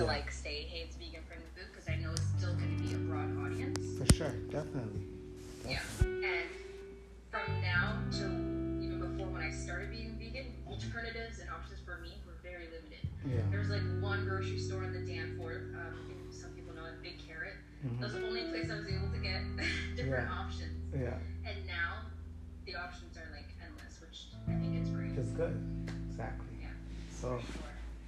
to like say, hey, it's vegan friendly food because I know it's still going to be a broad audience. For sure, definitely. Yeah. And from now to even before when I started being vegan, alternatives and options for me were very limited. Yeah. There was like one grocery store in the Danforth. Um, some people know it, Big Carrot. Mhm. That was the only place I was able to get different Yeah. options. Yeah. And now the options are like endless, which I think is great. It's good. Exactly. Yeah. So.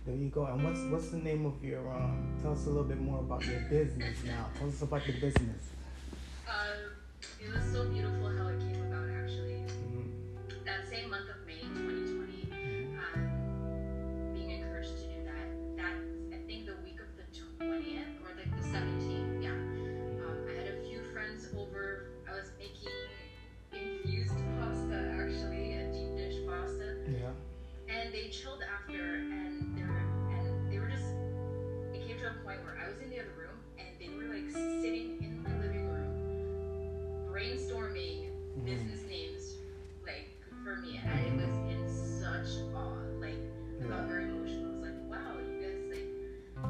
There you go. And what's what's the name of your um? Tell us a little bit more about your business now. Tell us about the business. Uh, it was so beautiful how it came about actually. Mhm. That same month of May 2020, um, being encouraged to do that. That I think the week of the 20th or like the 17th, yeah. Um, I had a few friends over. I was making infused pasta actually, a deep dish pasta, Yeah. and they chilled after, a point where I was in the other room, and they were like sitting in my living room, brainstorming Mhm. business names like for me and I was in such awe. Like I got very emotional. I was like, wow, you guys like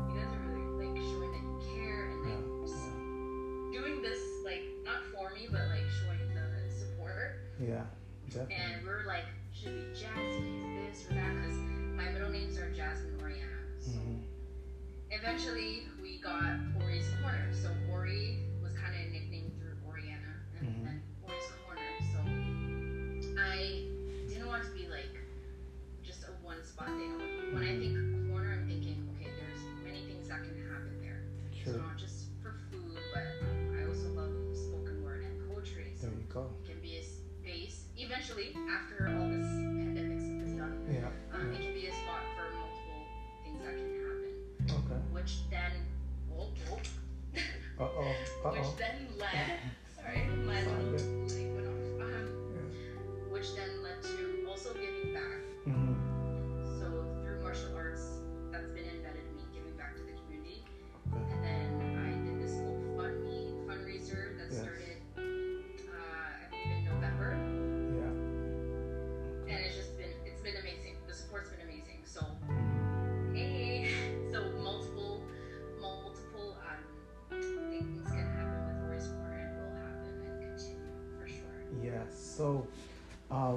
you guys are really like showing that you care and like doing this like not for me but like showing the support. Yeah. Definitely. And we're like, eventually which then oh, oh, Uh oh. Uh which then led sorry my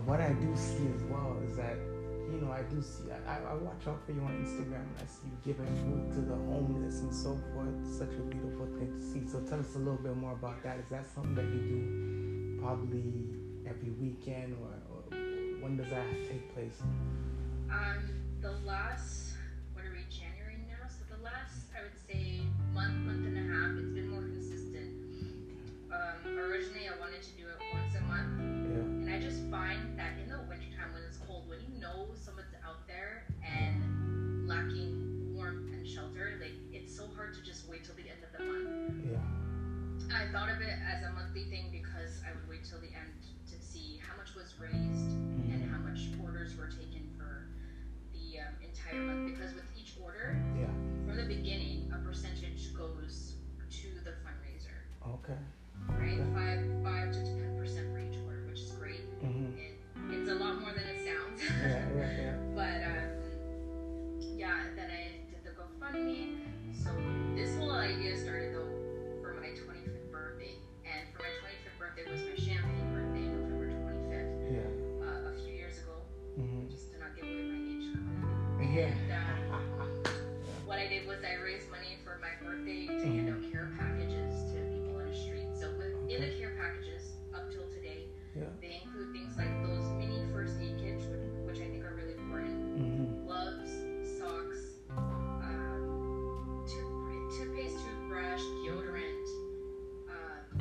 what I do see as well is that, you know, I do see, I, I watch out for you on Instagram I see you giving food to the homeless and so forth. Such a beautiful thing to see. So, tell us a little bit more about that. Is that something that you do probably every weekend or, or when does that take place? Um, the last, I just find that in the wintertime when it's cold, when you know someone's out there and lacking warmth and shelter, like it's so hard to just wait till the end of the month. Yeah. I thought of it as a monthly thing because I would wait till the end to see how much was raised Yeah. they include things like those mini first aid kits, which, which I think are really important Mm-hmm. gloves, socks, um, tooth- toothpaste, toothbrush, deodorant, um,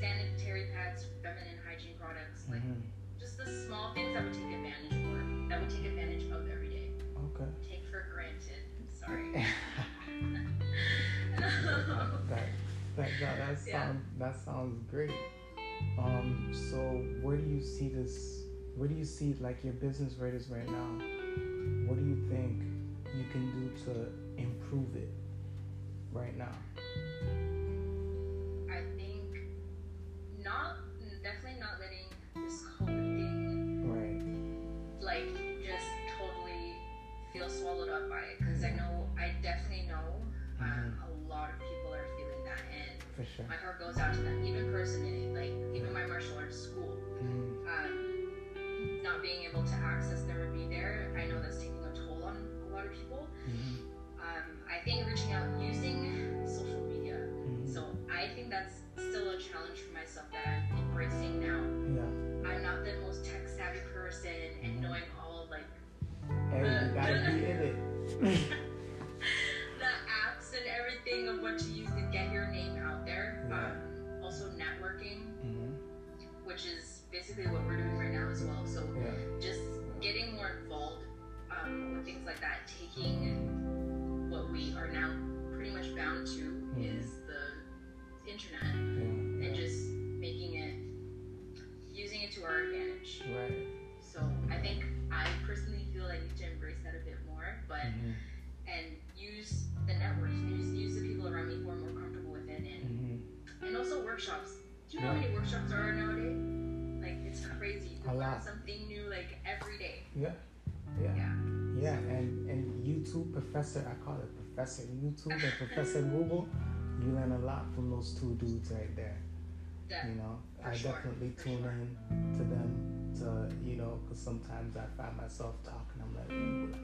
sanitary pads, feminine hygiene products, like Mm-hmm. just the small things that we take advantage for, that we take advantage of every day. Okay. Take for granted. Sorry. that, that, that, that Yeah. sounds that sounds great. So where do you see this? Where do you see like your business rate is right now? What do you think you can do to improve it right now? To use to get your name out there. Yeah. Um, also networking, Mhm. which is basically what we're doing right now as well. So Yeah. just getting more involved um, with things like that, taking what we are now pretty much bound to Mhm. is the internet Professor, I call it Professor YouTube and Professor Google, you learn a lot from those two dudes right there. That, You know, I sure, definitely tune sure. in to them to, you know, because sometimes I find myself talking, I'm like, ooh, like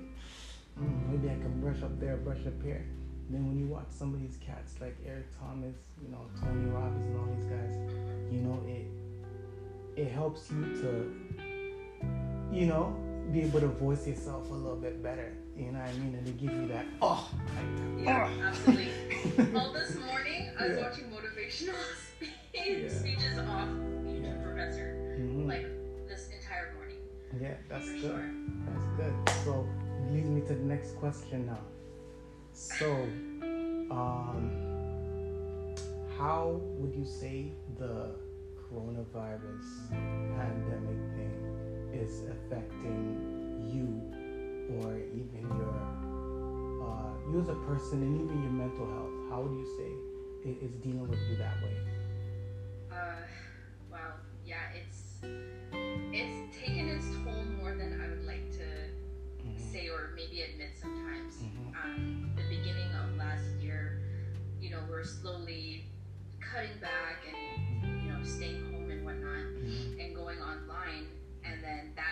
mm, maybe I can brush up there, brush up here. then when you watch some of these cats like Eric Thomas, you know, Tony Robbins and all these guys, you know, it it helps you to, you know, be able to voice yourself a little bit better. You know what I mean? And they give you that oh, like, yeah, oh. absolutely. Well, this morning I was Yeah. watching motivational speech, Yeah. speeches off YouTube Yeah. Professor Mhm. like this entire morning. Yeah, that's for good. sure. That's good. So leads me to the next question now. So, um, how would you say the coronavirus pandemic thing is affecting you, or even your uh, you as a person, and even your mental health? How would you say it is dealing with you that way? Uh, wow, yeah, it's it's taken its toll more than I would like to Mhm. say or maybe admit sometimes. Mhm. Um, the beginning of last year, you know, we're slowly cutting back and you know staying home and whatnot Mhm. and going online, and then that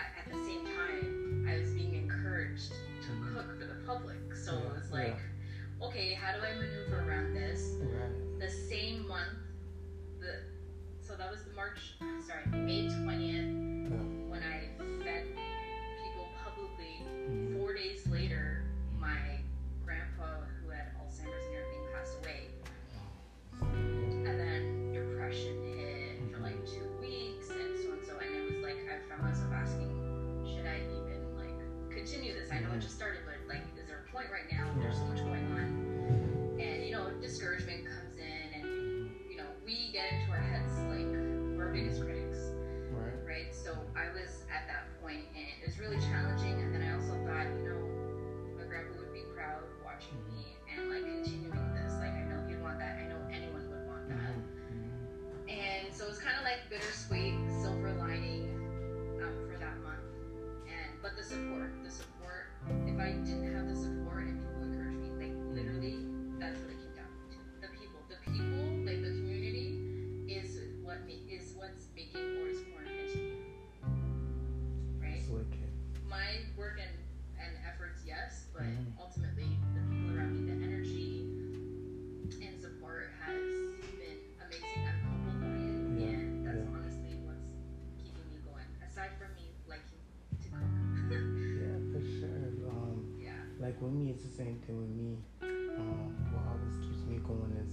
it's the same thing with me. Um, what always keeps me going is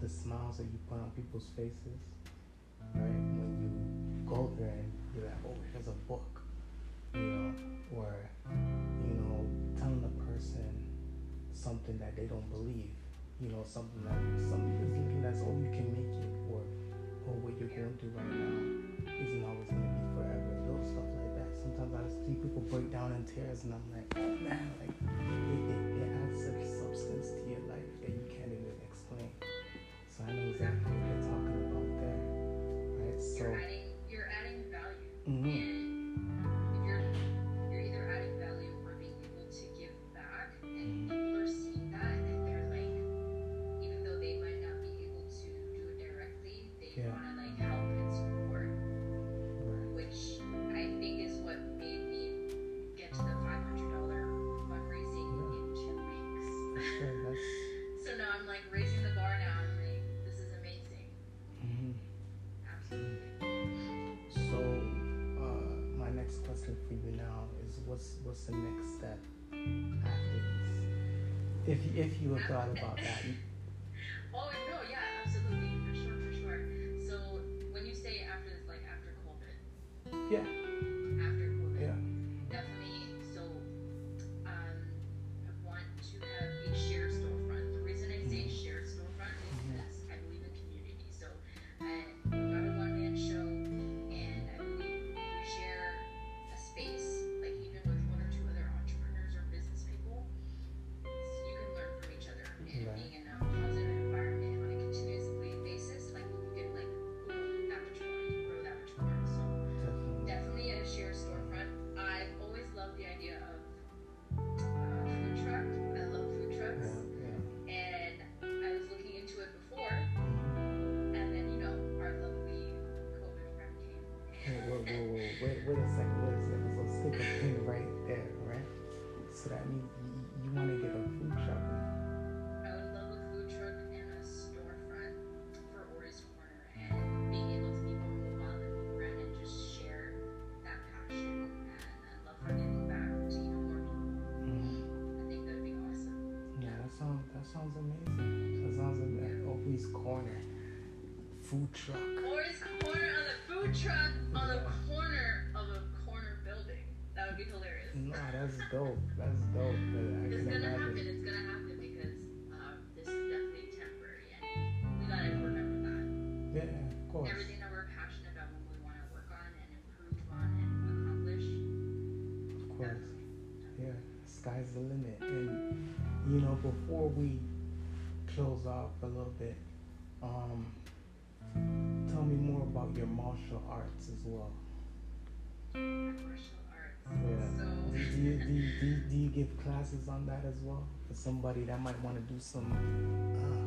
the smiles that you put on people's faces, right? When you go there and you're like, oh, here's a book, you know, or you know, telling a person something that they don't believe, you know, something that something as little as oh, you can make it, or or what you're going through right now isn't always going to be forever. Little stuff like that. Sometimes I see people break down in tears, and I'm like, oh man, like If you, if you have thought about that. oh no, yeah, absolutely, for sure, for sure. So when you say after like after COVID. Yeah. Food truck. Or his corner on the food truck on the corner of a corner building. That would be hilarious. Nah, that's dope. That's dope. I it's gonna imagine. happen. It's gonna happen because uh, this is definitely temporary, and we gotta remember that. Yeah, of course. Everything that we're passionate about, what we want to work on and improve on and accomplish. Of course. Yeah, sky's the limit, and you know, before we close off a little bit, um, Tell me more about your martial arts as well. Martial arts. Yeah. So. Do, you, do, you, do, you, do you give classes on that as well for somebody that might want to do some? Uh,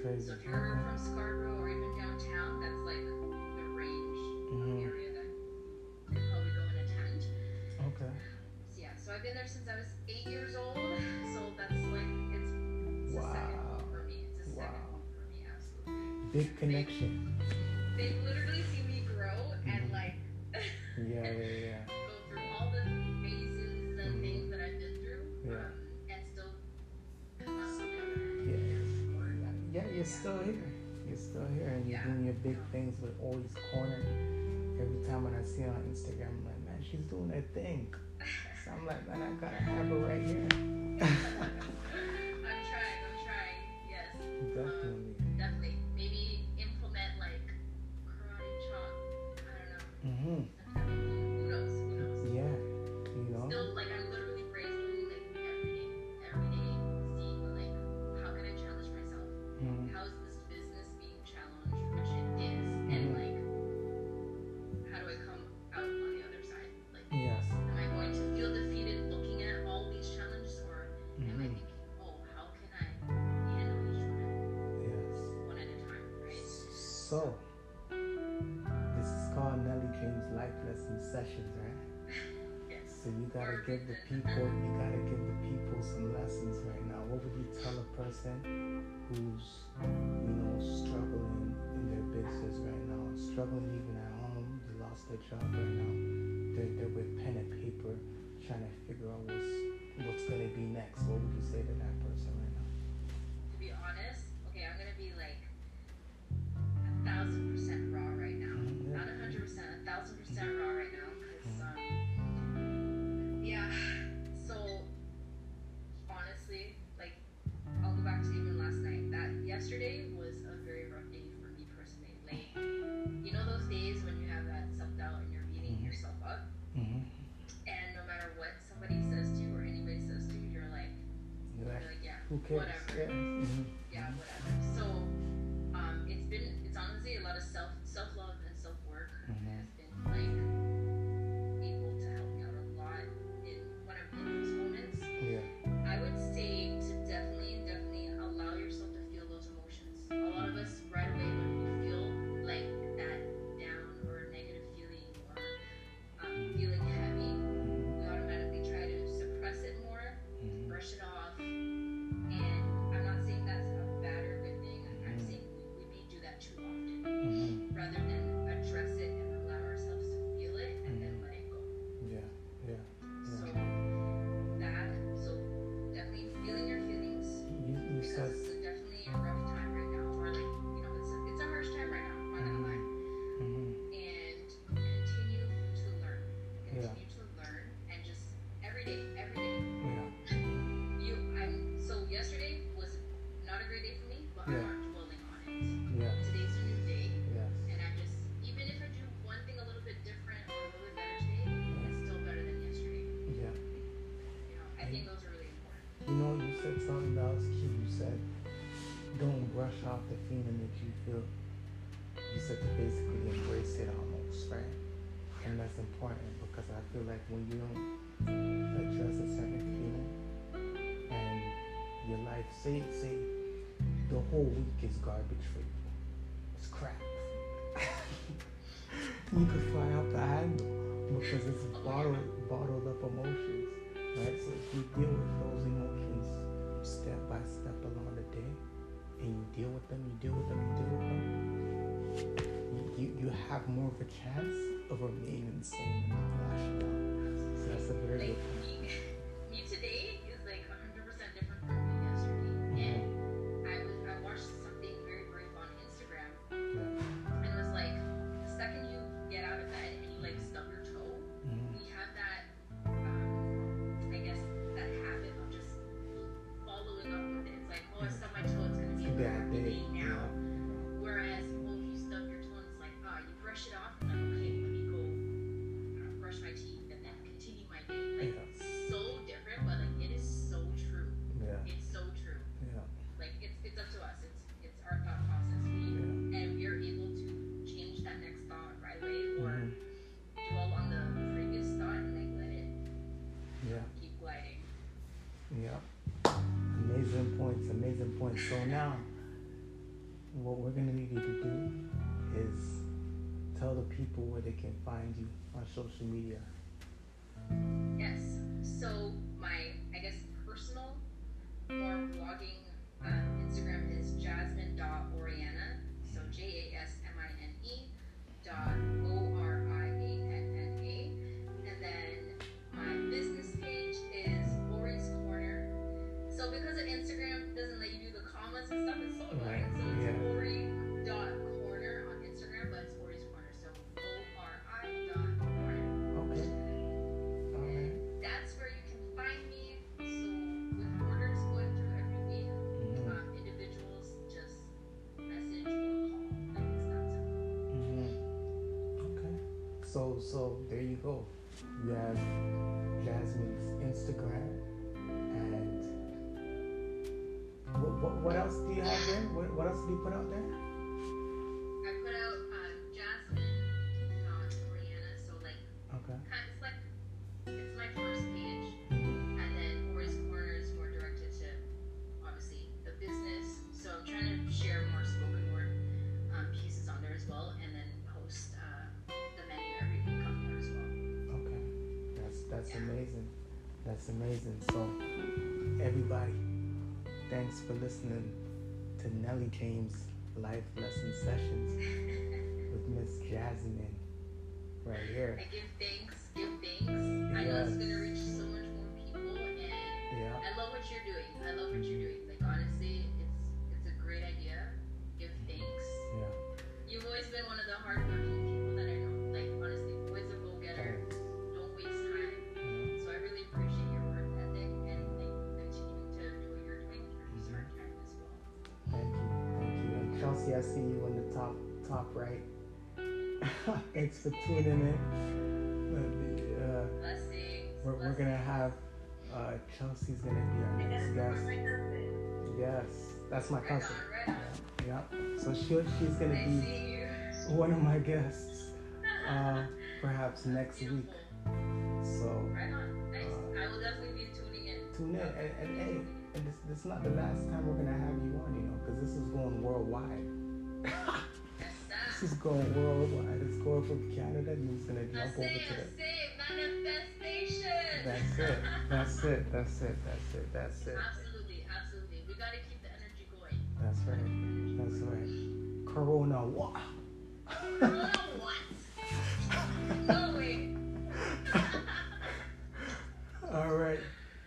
So if you're from Scarborough or even downtown, that's like the range mm-hmm. area that you'd probably go and attend. Okay. So yeah, so I've been there since I was eight years old. So that's like it's, it's wow. a second home for me. It's a wow. second home for me, absolutely. Big connection. They, they literally see me grow mm-hmm. and like yeah, yeah, yeah. You're still here. You're still here, and you're doing your big things with all Always Corner. Every time when I see her on Instagram, I'm like, man, she's doing her thing. So I'm like, man, I gotta have her right here. give the people, you gotta give the people some lessons right now. What would you tell a person who's, you know, struggling in their business right now, struggling even at home, they lost their job right now. They're, they're with pen and paper trying to figure out what's what's gonna be next. What would you say to that person right now? feel you said to basically embrace it almost, right? And that's important because I feel like when you don't address a certain feeling and your life, say, say, the whole week is garbage for you. It's crap. you could fly off the handle because it's bottled, bottled up emotions, right? So if you deal with those emotions step by step along the day, and you deal with them, you deal with them, you deal with them, you, you, have more of a chance of remaining sane and not. So that's a very good point. Now, what we're going to need you to do is tell the people where they can find you on social media. So so there you go. You have Jasmine's Instagram and what, what, what else do you have there? What, what else do you put out there? so, everybody, thanks for listening to Nellie James Life Lesson Sessions with Miss Jasmine right here. I give thanks, give thanks. Yes. I know it's going to reach so much more people. And yeah. I love what you're doing. I love what you're doing. I see you in the top top right. Thanks for tuning in. The, uh, we're, we're gonna have uh, Chelsea's gonna be our next guest. Yes, that's my cousin. Yeah, so she she's gonna be one of my guests, uh, perhaps next week. So. Uh, I will definitely be tuning in. Tune in, and, and, and hey, and this, this is not the last time we're gonna have you on, you know, because this is going worldwide. This is going worldwide. It's going from Canada and it's gonna I jump over to the. I say, manifestation. That's it. That's it. That's it. That's it. That's it. Absolutely, absolutely. We gotta keep the energy going. That's right. That's right. Corona. What? Oh, what? No way. All right.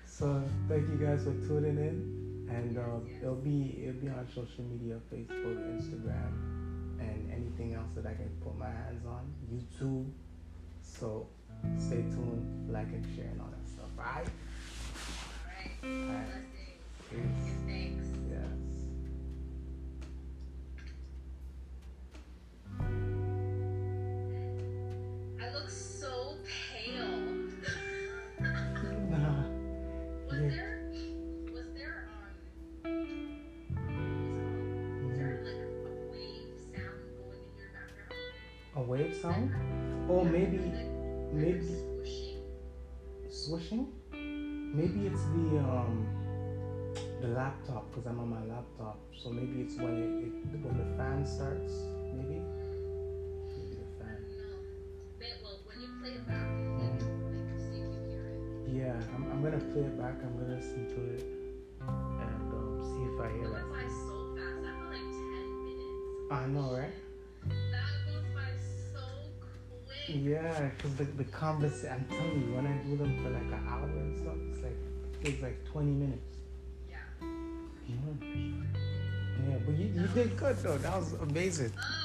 So thank you guys for tuning in, and um, it'll be it'll be on social media, Facebook, Instagram, and anything else that I can put my hands on, YouTube. So stay tuned, like and share and all that stuff. All right. All right. Peace. Thanks. It's the um the laptop because I'm on my laptop. So maybe it's when it, it when the fan starts. Maybe. Maybe the fan. don't know. But, well, when you play it back, like see if you hear it. Yeah, I'm, I'm gonna play it back. I'm gonna listen to it and um, see if I hear went that. by so fast. That like. I know, right? That goes by so quick. Yeah, because the, the conversation, I'm telling you, when I do them for like an hour and stuff, it's like, it's like 20 minutes. Yeah. Yeah, but you, you did good though. That was amazing. Oh,